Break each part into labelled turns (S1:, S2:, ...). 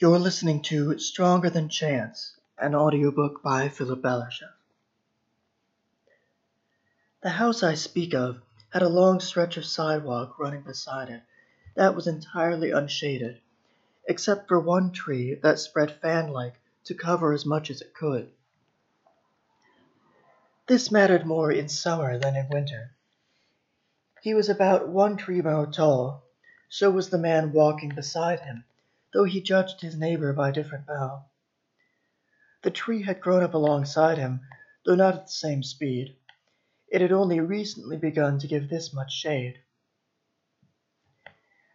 S1: You're listening to Stronger Than Chance, an audiobook by Philip Belashev. The house I speak of had a long stretch of sidewalk running beside it that was entirely unshaded, except for one tree that spread fan like to cover as much as it could. This mattered more in summer than in winter. He was about one tree more tall, so was the man walking beside him though he judged his neighbor by a different bough. The tree had grown up alongside him, though not at the same speed. It had only recently begun to give this much shade.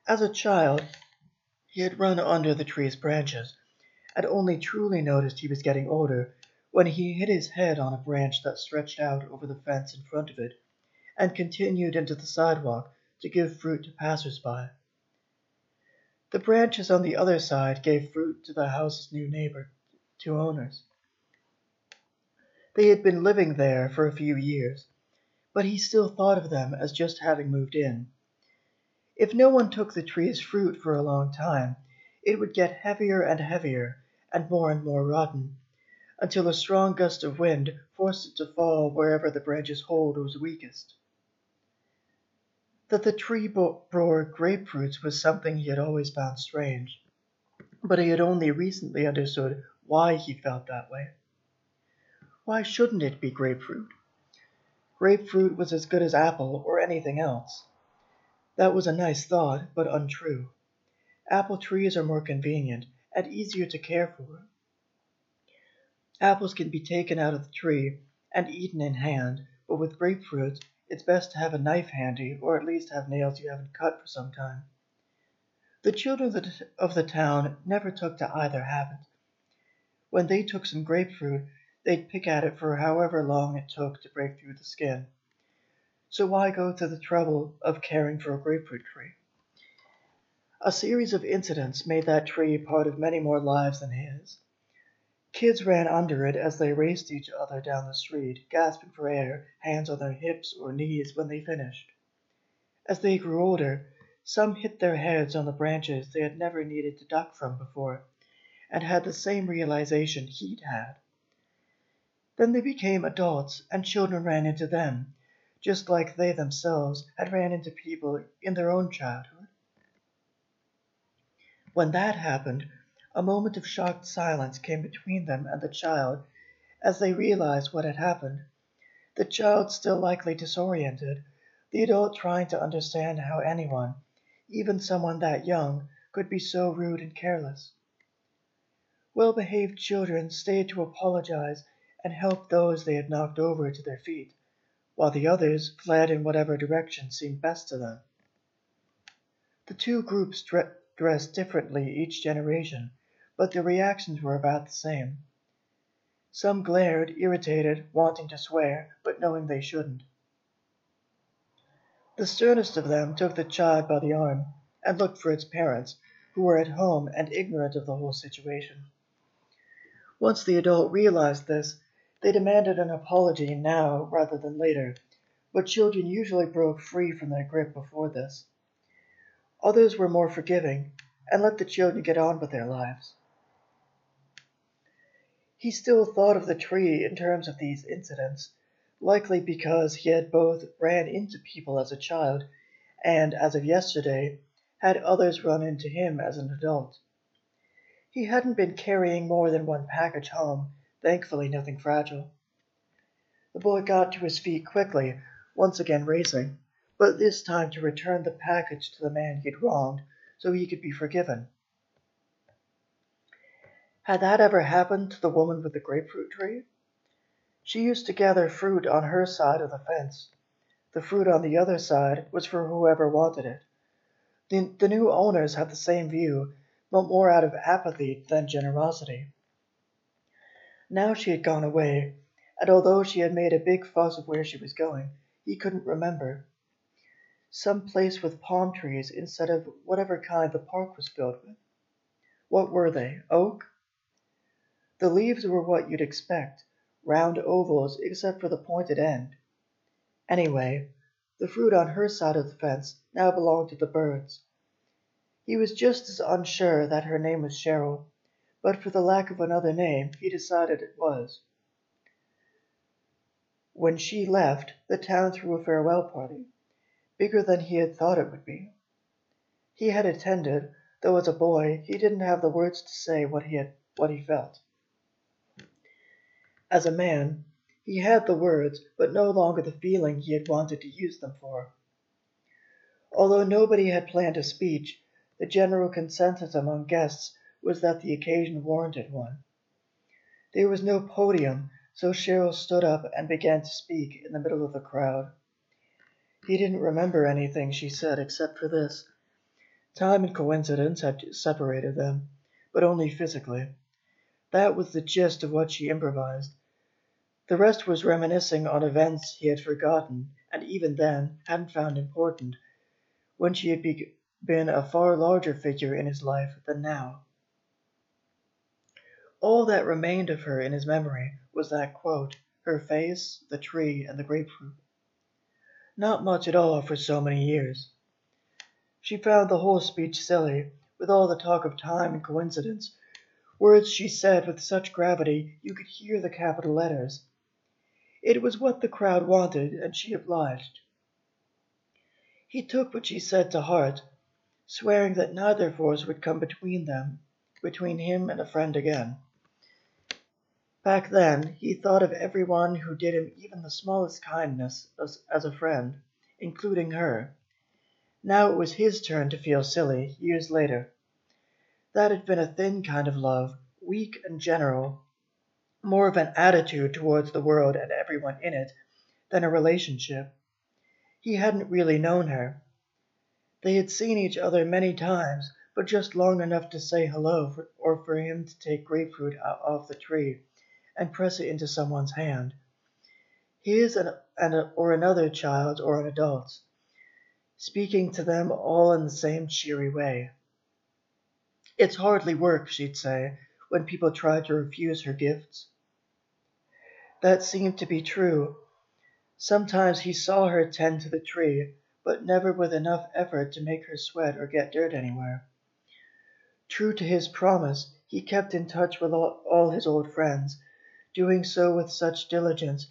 S1: As a child, he had run under the tree's branches, and only truly noticed he was getting older when he hit his head on a branch that stretched out over the fence in front of it and continued into the sidewalk to give fruit to passers-by. The branches on the other side gave fruit to the house's new neighbor, two owners. They had been living there for a few years, but he still thought of them as just having moved in. If no one took the tree's fruit for a long time, it would get heavier and heavier and more and more rotten, until a strong gust of wind forced it to fall wherever the branch's hold was weakest. That the tree bore grapefruits was something he had always found strange, but he had only recently understood why he felt that way. Why shouldn't it be grapefruit? Grapefruit was as good as apple or anything else. That was a nice thought, but untrue. Apple trees are more convenient and easier to care for. Apples can be taken out of the tree and eaten in hand, but with grapefruits it's best to have a knife handy, or at least have nails you haven't cut for some time. The children of the town never took to either habit. When they took some grapefruit, they'd pick at it for however long it took to break through the skin. So why go to the trouble of caring for a grapefruit tree? A series of incidents made that tree part of many more lives than his. Kids ran under it as they raced each other down the street, gasping for air, hands on their hips or knees when they finished. As they grew older, some hit their heads on the branches they had never needed to duck from before, and had the same realization he'd had. Then they became adults, and children ran into them, just like they themselves had ran into people in their own childhood. When that happened, a moment of shocked silence came between them and the child as they realized what had happened. The child still likely disoriented, the adult trying to understand how anyone, even someone that young, could be so rude and careless. Well behaved children stayed to apologize and help those they had knocked over to their feet, while the others fled in whatever direction seemed best to them. The two groups dressed differently each generation but their reactions were about the same. Some glared, irritated, wanting to swear, but knowing they shouldn't. The sternest of them took the child by the arm and looked for its parents, who were at home and ignorant of the whole situation. Once the adult realized this, they demanded an apology now rather than later, but children usually broke free from their grip before this. Others were more forgiving and let the children get on with their lives. He still thought of the tree in terms of these incidents, likely because he had both ran into people as a child and, as of yesterday, had others run into him as an adult. He hadn't been carrying more than one package home, thankfully nothing fragile. The boy got to his feet quickly, once again racing, but this time to return the package to the man he'd wronged so he could be forgiven. Had that ever happened to the woman with the grapefruit tree? She used to gather fruit on her side of the fence. The fruit on the other side was for whoever wanted it. The, the new owners had the same view, but more out of apathy than generosity. Now she had gone away, and although she had made a big fuss of where she was going, he couldn't remember. Some place with palm trees instead of whatever kind the park was filled with. What were they? Oak? The leaves were what you'd expect, round ovals except for the pointed end. Anyway, the fruit on her side of the fence now belonged to the birds. He was just as unsure that her name was Cheryl but for the lack of another name he decided it was. When she left, the town threw a farewell party, bigger than he had thought it would be. He had attended, though as a boy he didn't have the words to say what he had what he felt. As a man, he had the words, but no longer the feeling he had wanted to use them for. Although nobody had planned a speech, the general consensus among guests was that the occasion warranted one. There was no podium, so Cheryl stood up and began to speak in the middle of the crowd. He didn't remember anything she said except for this. Time and coincidence had separated them, but only physically. That was the gist of what she improvised. The rest was reminiscing on events he had forgotten, and even then hadn't found important, when she had been a far larger figure in his life than now. All that remained of her in his memory was that quote, her face, the tree, and the grapefruit. Not much at all for so many years. She found the whole speech silly, with all the talk of time and coincidence, words she said with such gravity you could hear the capital letters. It was what the crowd wanted, and she obliged. He took what she said to heart, swearing that neither force would come between them, between him and a friend again. Back then he thought of every one who did him even the smallest kindness as, as a friend, including her. Now it was his turn to feel silly, years later. That had been a thin kind of love, weak and general, more of an attitude towards the world and everyone in it than a relationship. He hadn't really known her. They had seen each other many times, but just long enough to say hello for, or for him to take grapefruit off the tree and press it into someone's hand. His and, and or another child or an adult, speaking to them all in the same cheery way. It's hardly work, she'd say, when people tried to refuse her gifts. That seemed to be true. Sometimes he saw her tend to the tree, but never with enough effort to make her sweat or get dirt anywhere. True to his promise, he kept in touch with all, his old friends doing so with such diligence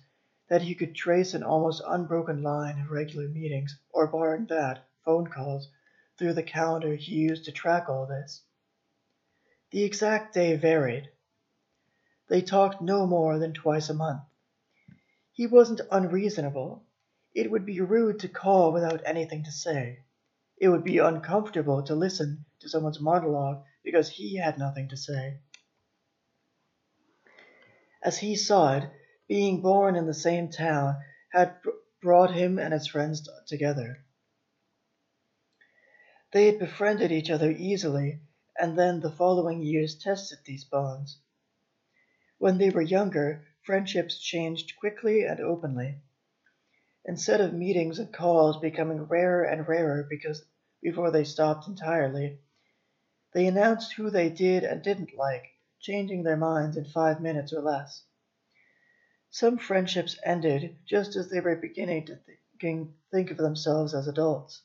S1: that he could trace an almost unbroken line of regular meetings, or barring that, phone calls, through the calendar he used to track all this. The exact day varied. They talked no more than twice a month. He wasn't unreasonable. It would be rude to call without anything to say. It would be uncomfortable to listen to someone's monologue because he had nothing to say. As he saw it, being born in the same town had brought him and his friends together. They had befriended each other easily, and then the following years tested these bonds. When they were younger, friendships changed quickly and openly. Instead of meetings and calls becoming rarer and rarer because before they stopped entirely, they announced who they did and didn't like changing their minds in five minutes or less. Some friendships ended just as they were beginning to think of themselves as adults.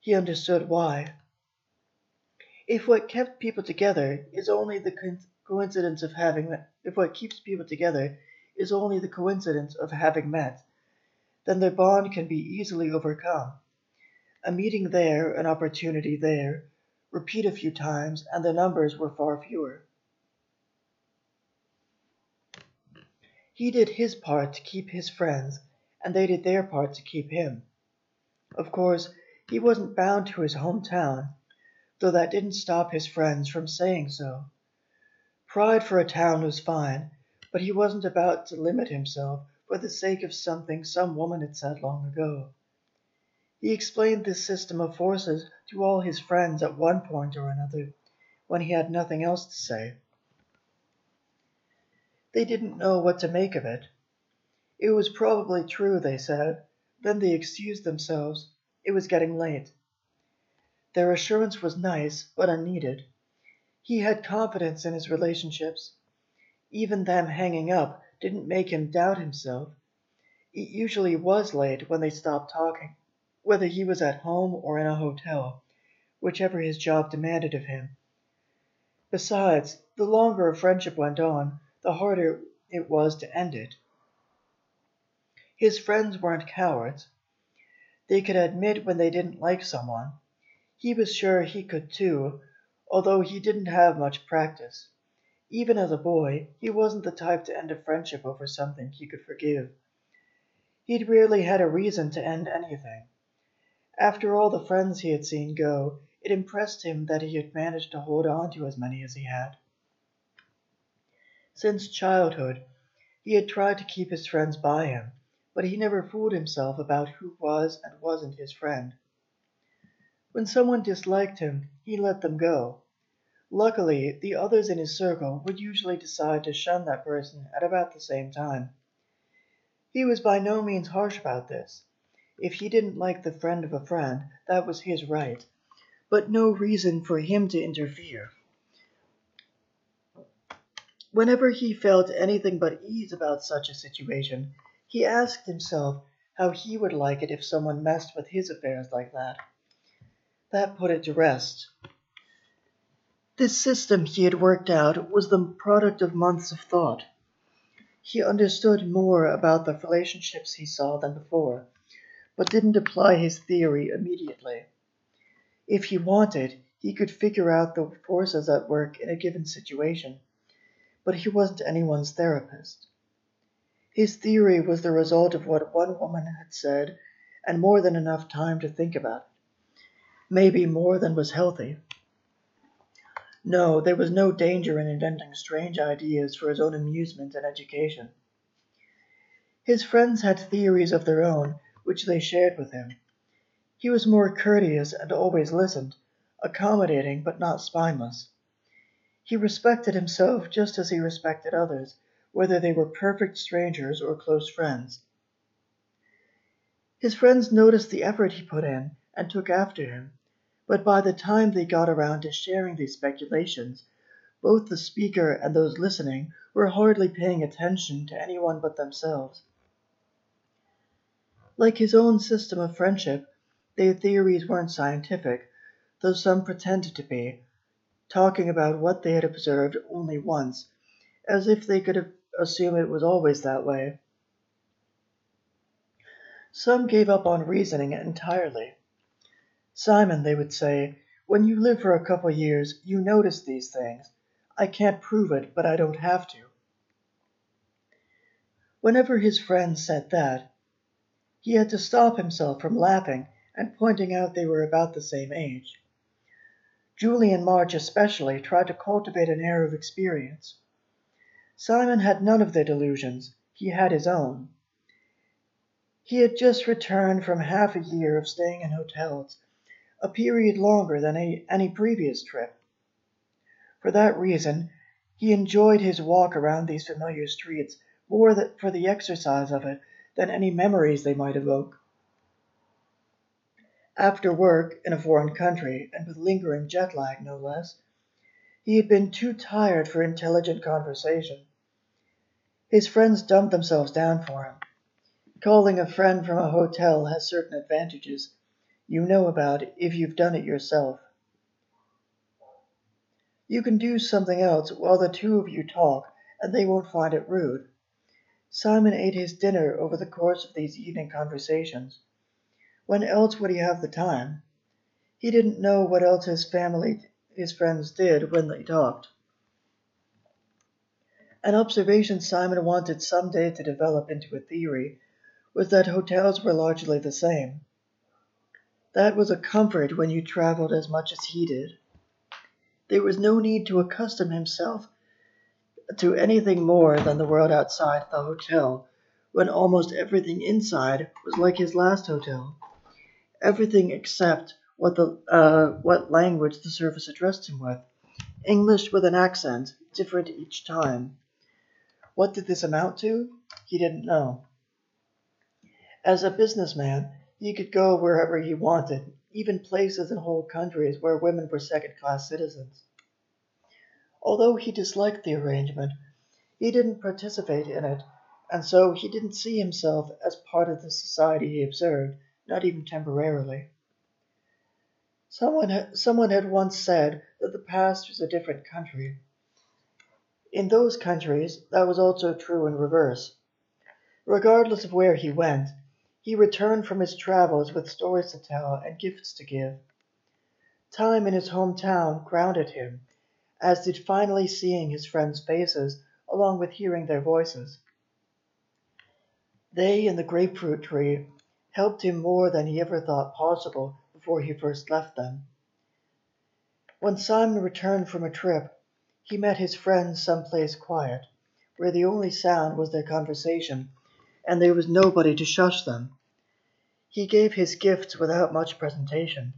S1: He understood why. If what kept people together is only the coincidence of having if what keeps people together is only the coincidence of having met, then their bond can be easily overcome. A meeting there, an opportunity there, repeat a few times, and the numbers were far fewer. He did his part to keep his friends, and they did their part to keep him. Of course, he wasn't bound to his hometown, though that didn't stop his friends from saying so. Pride for a town was fine, but he wasn't about to limit himself for the sake of something some woman had said long ago. He explained this system of forces to all his friends at one point or another, when he had nothing else to say. They didn't know what to make of it. It was probably true, they said. Then they excused themselves. It was getting late. Their assurance was nice, but unneeded. He had confidence in his relationships. Even them hanging up didn't make him doubt himself. It usually was late when they stopped talking, whether he was at home or in a hotel, whichever his job demanded of him. Besides, the longer a friendship went on, the harder it was to end it. His friends weren't cowards. They could admit when they didn't like someone. He was sure he could too, although he didn't have much practice. Even as a boy, he wasn't the type to end a friendship over something he could forgive. He'd rarely had a reason to end anything. After all the friends he had seen go, it impressed him that he had managed to hold on to as many as he had. Since childhood, he had tried to keep his friends by him, but he never fooled himself about who was and wasn't his friend. When someone disliked him, he let them go. Luckily, the others in his circle would usually decide to shun that person at about the same time. He was by no means harsh about this. If he didn't like the friend of a friend, that was his right, but no reason for him to interfere. Whenever he felt anything but ease about such a situation, he asked himself how he would like it if someone messed with his affairs like that. That put it to rest. This system he had worked out was the product of months of thought. He understood more about the relationships he saw than before, but didn't apply his theory immediately. If he wanted, he could figure out the forces at work in a given situation, but he wasn't anyone's therapist. His theory was the result of what one woman had said and more than enough time to think about maybe more than was healthy. No, there was no danger in inventing strange ideas for his own amusement and education. His friends had theories of their own, which they shared with him. He was more courteous and always listened, accommodating but not spineless. He respected himself just as he respected others, whether they were perfect strangers or close friends. His friends noticed the effort he put in and took after him, but by the time they got around to sharing these speculations, both the speaker and those listening were hardly paying attention to anyone but themselves. Like his own system of friendship, their theories weren't scientific, though some pretended to be, talking about what they had observed only once, as if they could assume it was always that way. Some gave up on reasoning entirely. Simon, they would say, when you live for a couple years, you notice these things. I can't prove it, but I don't have to. Whenever his friends said that, he had to stop himself from laughing and pointing out they were about the same age. Julian March especially tried to cultivate an air of experience. Simon had none of their delusions, he had his own. He had just returned from half a year of staying in hotels a period longer than any, any previous trip. For that reason, he enjoyed his walk around these familiar streets more for the exercise of it than any memories they might evoke. After work in a foreign country, and with lingering jet lag no less, he had been too tired for intelligent conversation. His friends dumped themselves down for him. Calling a friend from a hotel has certain advantages you know about if you've done it yourself. You can do something else while the two of you talk, and they won't find it rude. Simon ate his dinner over the course of these evening conversations. When else would he have the time? He didn't know what else his family, his friends did when they talked. An observation Simon wanted some day to develop into a theory was that hotels were largely the same. That was a comfort when you traveled as much as he did. There was no need to accustom himself to anything more than the world outside the hotel, when almost everything inside was like his last hotel. Everything except what the uh, what language the service addressed him with. English with an accent, different each time. What did this amount to? He didn't know. As a businessman, he could go wherever he wanted, even places and whole countries where women were second class citizens. Although he disliked the arrangement, he didn't participate in it, and so he didn't see himself as part of the society he observed, not even temporarily. Someone, someone had once said that the past was a different country. In those countries, that was also true in reverse. Regardless of where he went, he returned from his travels with stories to tell and gifts to give. Time in his hometown grounded him, as did finally seeing his friends' faces along with hearing their voices. They and the grapefruit tree helped him more than he ever thought possible before he first left them. When Simon returned from a trip, he met his friends someplace quiet, where the only sound was their conversation, and there was nobody to shush them. He gave his gifts without much presentation.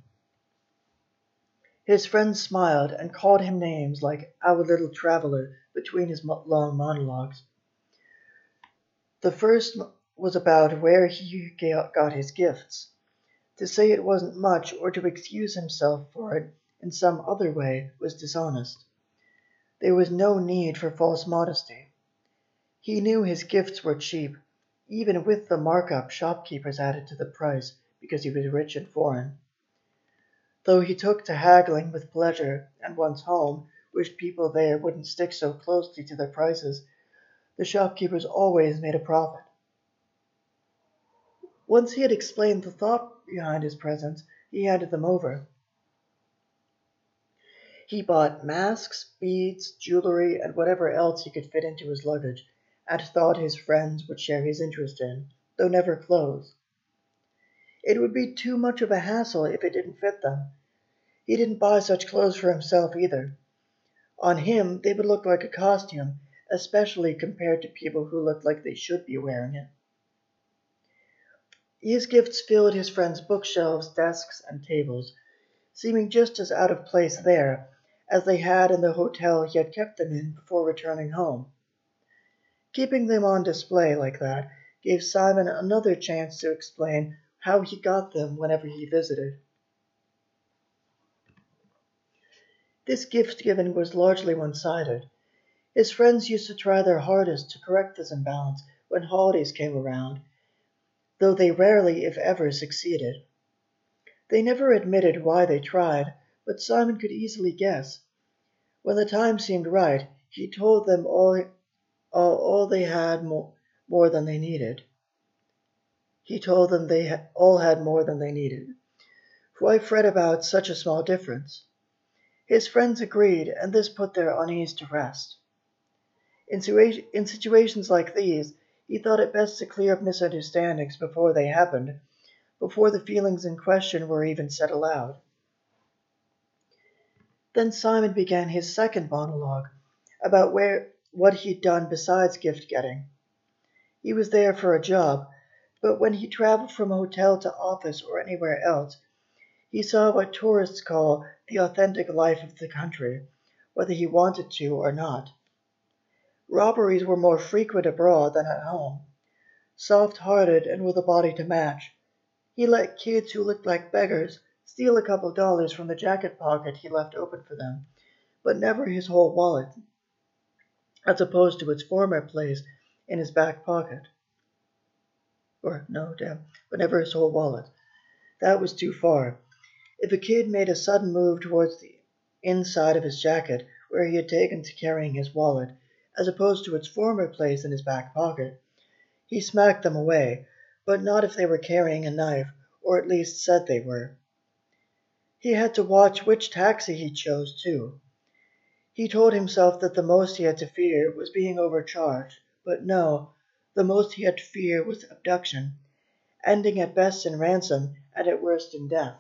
S1: His friends smiled and called him names like our little traveler between his long monologues. The first was about where he got his gifts. To say it wasn't much or to excuse himself for it in some other way was dishonest. There was no need for false modesty. He knew his gifts were cheap, even with the markup shopkeepers added to the price because he was rich and foreign. Though he took to haggling with pleasure, and once home wished people there wouldn't stick so closely to their prices, the shopkeepers always made a profit. Once he had explained the thought behind his presents, he handed them over. He bought masks, beads, jewelry, and whatever else he could fit into his luggage, and thought his friends would share his interest in, though never clothes. It would be too much of a hassle if it didn't fit them. He didn't buy such clothes for himself either. On him, they would look like a costume, especially compared to people who looked like they should be wearing it. His gifts filled his friends' bookshelves, desks, and tables, seeming just as out of place there as they had in the hotel he had kept them in before returning home. Keeping them on display like that gave Simon another chance to explain how he got them whenever he visited. This gift giving was largely one sided. His friends used to try their hardest to correct this imbalance when holidays came around though they rarely, if ever, succeeded. They never admitted why they tried, but Simon could easily guess. When the time seemed right, he told them all, all, they had more, more than they needed. He told them they had, all had more than they needed. Why fret about such a small difference? His friends agreed, and this put their unease to rest. In, in situations like these, he thought it best to clear up misunderstandings before they happened, before the feelings in question were even said aloud. Then Simon began his second monologue about where what he'd done besides gift getting. He was there for a job, but when he traveled from hotel to office or anywhere else, he saw what tourists call the authentic life of the country, whether he wanted to or not. Robberies were more frequent abroad than at home. Soft hearted and with a body to match, he let kids who looked like beggars steal a couple of dollars from the jacket pocket he left open for them, but never his whole wallet, as opposed to its former place in his back pocket. Or, no, damn, but never his whole wallet. That was too far. If a kid made a sudden move towards the inside of his jacket, where he had taken to carrying his wallet, as opposed to its former place in his back pocket. He smacked them away, but not if they were carrying a knife, or at least said they were. He had to watch which taxi he chose, too. He told himself that the most he had to fear was being overcharged, but no, the most he had to fear was abduction, ending at best in ransom and at worst in death.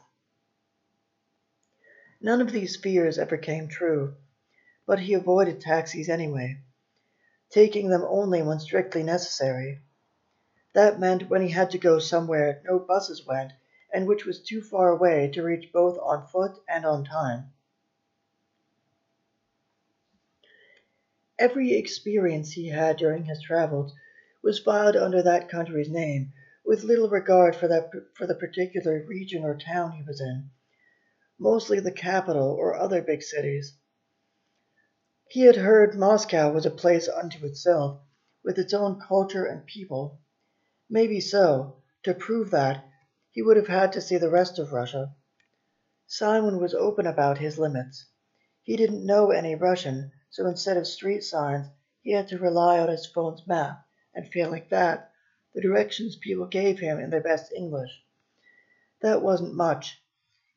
S1: None of these fears ever came true, but he avoided taxis anyway taking them only when strictly necessary. That meant when he had to go somewhere no buses went and which was too far away to reach both on foot and on time. Every experience he had during his travels was filed under that country's name, with little regard for, that, for the particular region or town he was in, mostly the capital or other big cities. He had heard Moscow was a place unto itself, with its own culture and people. Maybe so; to prove that, he would have had to see the rest of Russia. Simon was open about his limits. He didn't know any Russian, so instead of street signs, he had to rely on his phone's map, and failing that, the directions people gave him in their best English. That wasn't much.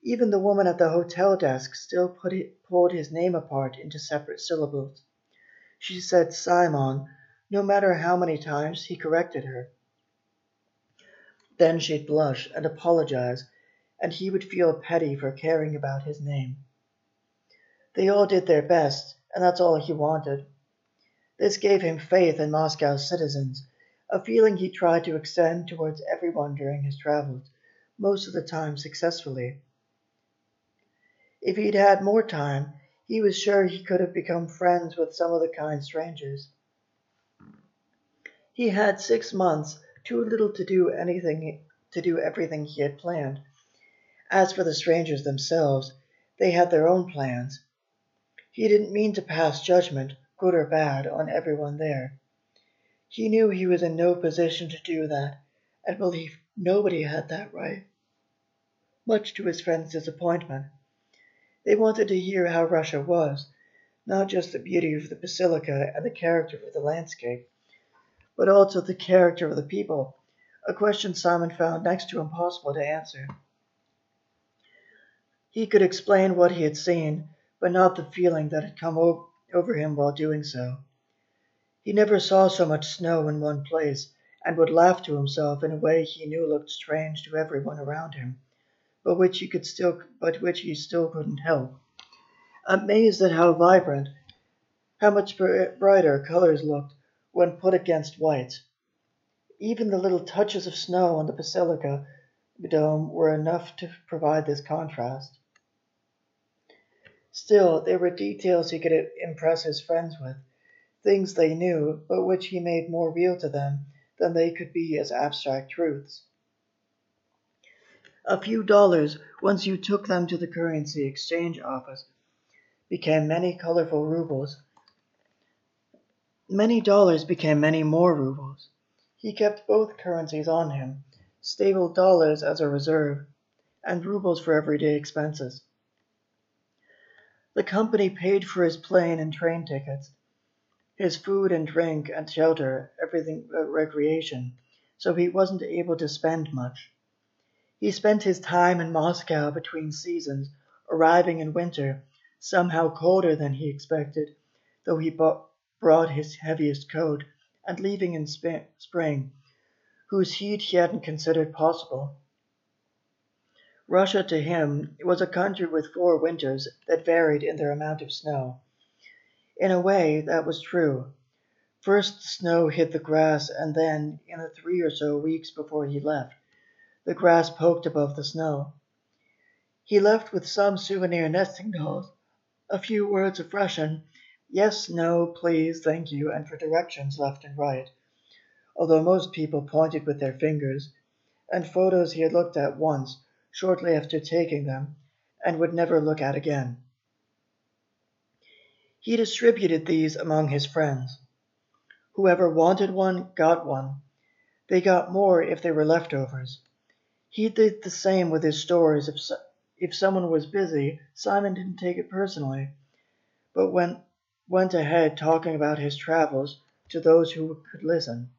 S1: Even the woman at the hotel desk still put it, pulled his name apart into separate syllables. She said Simon, no matter how many times he corrected her. Then she'd blush and apologize, and he would feel petty for caring about his name. They all did their best, and that's all he wanted. This gave him faith in Moscow's citizens, a feeling he tried to extend towards everyone during his travels, most of the time successfully. If he'd had more time, he was sure he could have become friends with some of the kind strangers. He had six months, too little to do anything to do everything he had planned. As for the strangers themselves, they had their own plans. He didn't mean to pass judgment, good or bad, on everyone there. He knew he was in no position to do that, and believed nobody had that right. Much to his friends' disappointment. They wanted to hear how Russia was, not just the beauty of the basilica and the character of the landscape, but also the character of the people, a question Simon found next to impossible to answer. He could explain what he had seen, but not the feeling that had come over him while doing so. He never saw so much snow in one place, and would laugh to himself in a way he knew looked strange to everyone around him, but which he could still, but which he still couldn't help. Amazed at how vibrant, how much brighter colors looked when put against white. Even the little touches of snow on the basilica dome were enough to provide this contrast. Still, there were details he could impress his friends with, things they knew, but which he made more real to them than they could be as abstract truths. A few dollars, once you took them to the currency exchange office, became many colorful rubles Many dollars became many more rubles. He kept both currencies on him, stable dollars as a reserve, and rubles for everyday expenses. The company paid for his plane and train tickets, his food and drink and shelter, everything but recreation, so he wasn't able to spend much. He spent his time in Moscow between seasons, arriving in winter, somehow colder than he expected, though he bought brought his heaviest coat, and leaving in spring, whose heat he hadn't considered possible. Russia to him was a country with four winters that varied in their amount of snow. In a way, that was true. First the snow hit the grass, and then, in the three or so weeks before he left, the grass poked above the snow. He left with some souvenir nesting dolls, a few words of Russian, Yes, no, please, thank you, and for directions left and right, although most people pointed with their fingers, and photos he had looked at once, shortly after taking them, and would never look at again. He distributed these among his friends. Whoever wanted one got one. They got more if they were leftovers. He did the same with his stories. If, if someone was busy, Simon didn't take it personally. But when went ahead talking about his travels to those who could listen.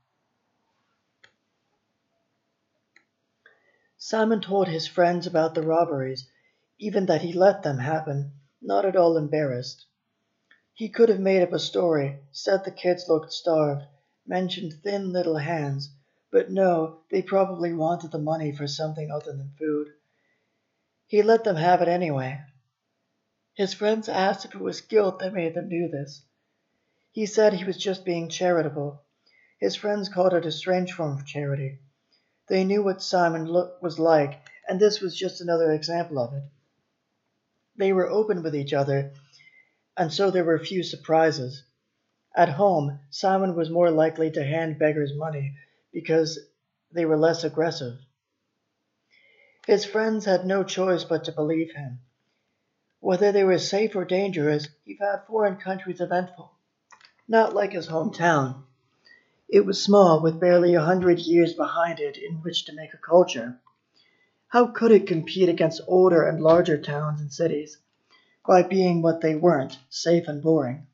S1: Simon told his friends about the robberies, even that he let them happen, not at all embarrassed. He could have made up a story, said the kids looked starved, mentioned thin little hands, but no, they probably wanted the money for something other than food. He let them have it anyway. His friends asked if it was guilt that made them do this. He said he was just being charitable. His friends called it a strange form of charity. They knew what Simon was like, and this was just another example of it. They were open with each other, and so there were few surprises. At home, Simon was more likely to hand beggars money because they were less aggressive. His friends had no choice but to believe him. Whether they were safe or dangerous, he found foreign countries eventful. Not like his hometown. It was small, with barely a hundred years behind it in which to make a culture. How could it compete against older and larger towns and cities? By being what they weren't, safe and boring.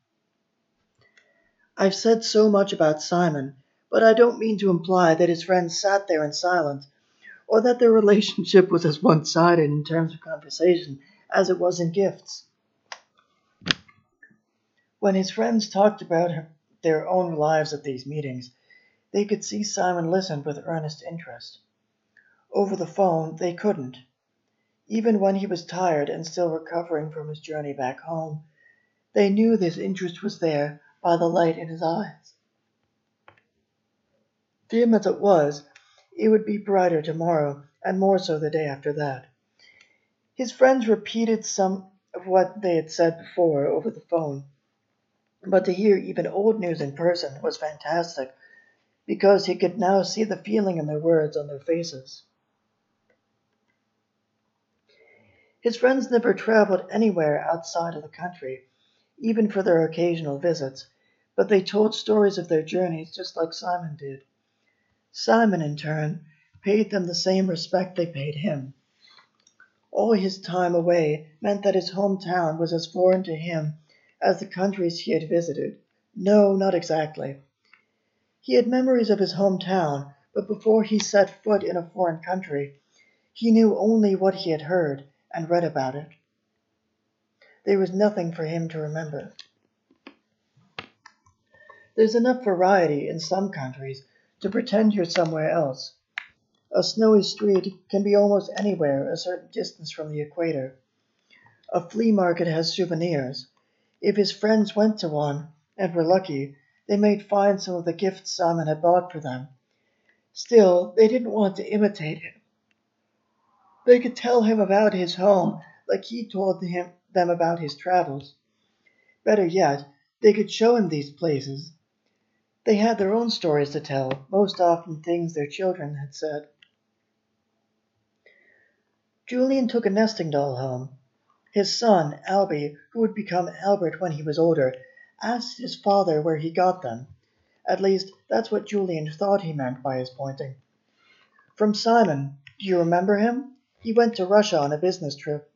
S1: I've said so much about Simon, but I don't mean to imply that his friends sat there in silence, or that their relationship was as one sided in terms of conversation as it was in gifts. When his friends talked about their own lives at these meetings, they could see Simon listen with earnest interest. Over the phone, they couldn't. Even when he was tired and still recovering from his journey back home, they knew this interest was there by the light in his eyes. Dim as it was, it would be brighter tomorrow, and more so the day after that. His friends repeated some of what they had said before over the phone, but to hear even old news in person was fantastic because he could now see the feeling in their words on their faces. His friends never traveled anywhere outside of the country, even for their occasional visits, but they told stories of their journeys just like Simon did. Simon, in turn, paid them the same respect they paid him. All his time away meant that his hometown was as foreign to him as the countries he had visited. No, not exactly. He had memories of his hometown, but before he set foot in a foreign country, he knew only what he had heard and read about it. There was nothing for him to remember. There's enough variety in some countries to pretend you're somewhere else. A snowy street can be almost anywhere a certain distance from the equator. A flea market has souvenirs. If his friends went to one and were lucky, they might find some of the gifts Simon had bought for them. Still, they didn't want to imitate him. They could tell him about his home like he told him, them about his travels. Better yet, they could show him these places. They had their own stories to tell, most often things their children had said. Julian took a nesting doll home. His son, Albie, who would become Albert when he was older, asked his father where he got them. At least, that's what Julian thought he meant by his pointing. From Simon. Do you remember him? He went to Russia on a business trip.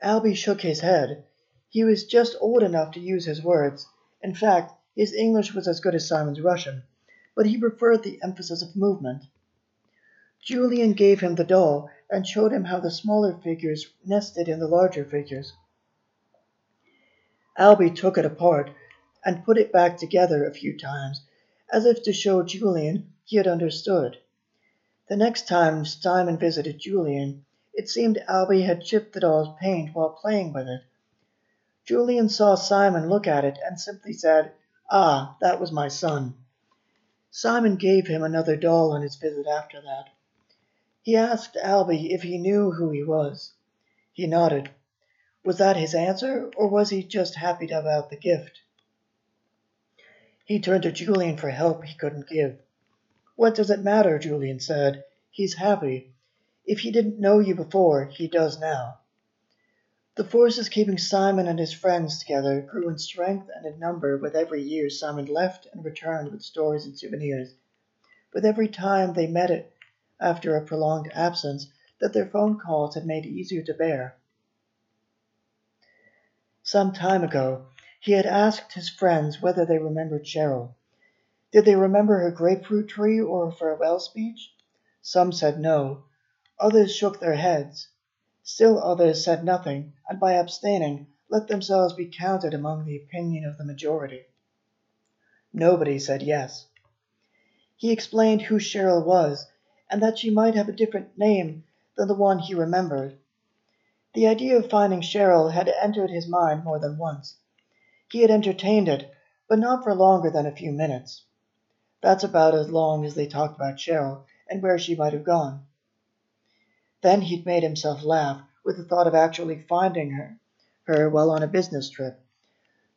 S1: Albie shook his head. He was just old enough to use his words. In fact, his English was as good as Simon's Russian, but he preferred the emphasis of movement. Julian gave him the doll and showed him how the smaller figures nested in the larger figures. Albie took it apart and put it back together a few times, as if to show Julian he had understood. The next time Simon visited Julian, it seemed Albie had chipped the doll's paint while playing with it. Julian saw Simon look at it and simply said, Ah, that was my son. Simon gave him another doll on his visit after that. He asked Albie if he knew who he was. He nodded. Was that his answer, or was he just happy about the gift? He turned to Julian for help he couldn't give. What does it matter? Julian said. He's happy. If he didn't know you before, he does now. The forces keeping Simon and his friends together grew in strength and in number with every year Simon left and returned with stories and souvenirs, with every time they met it after a prolonged absence that their phone calls had made easier to bear. Some time ago, he had asked his friends whether they remembered Cheryl. Did they remember her grapefruit tree or her farewell speech? Some said no. Others shook their heads. Still others said nothing, and by abstaining let themselves be counted among the opinion of the majority. Nobody said yes. He explained who Cheryl was, and that she might have a different name than the one he remembered. The idea of finding Cheryl had entered his mind more than once. He had entertained it, but not for longer than a few minutes. That's about as long as they talked about Cheryl and where she might have gone. Then he'd made himself laugh with the thought of actually finding her, her while on a business trip.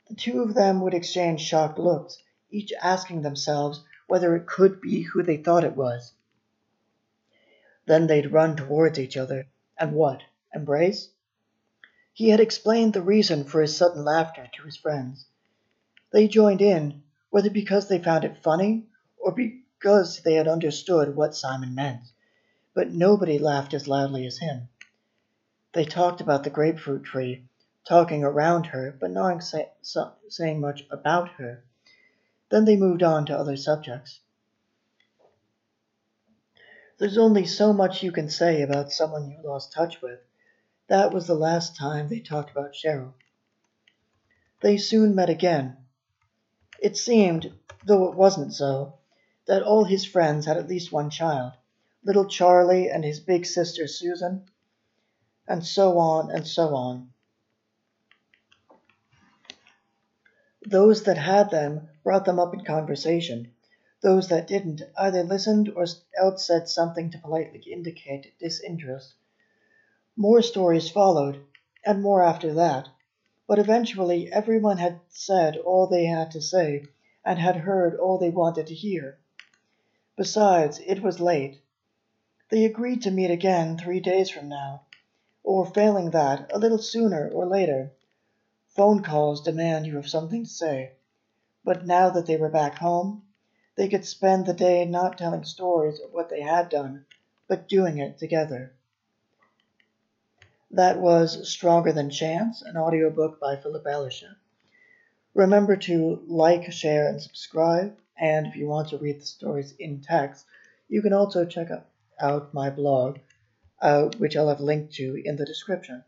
S1: The two of them would exchange shocked looks, each asking themselves whether it could be who they thought it was. Then they'd run towards each other, and what? Embrace? He had explained the reason for his sudden laughter to his friends. They joined in, whether because they found it funny or because they had understood what Simon meant. but nobody laughed as loudly as him. They talked about the grapefruit tree, talking around her, but not say, so, saying much about her. Then they moved on to other subjects. There's only so much you can say about someone you lost touch with. That was the last time they talked about Cheryl. They soon met again. It seemed, though it wasn't so, that all his friends had at least one child little Charlie and his big sister Susan, and so on and so on. Those that had them brought them up in conversation. Those that didn't either listened or else said something to politely indicate disinterest. More stories followed, and more after that, but eventually everyone had said all they had to say and had heard all they wanted to hear. Besides, it was late. They agreed to meet again three days from now, or failing that, a little sooner or later. Phone calls demand you have something to say. But now that they were back home, they could spend the day not telling stories of what they had done, but doing it together. That was Stronger Than Chance, an audiobook by Philip Elisha. Remember to like, share, and subscribe. And if you want to read the stories in text, you can also check out my blog, uh, which I'll have linked to in the description.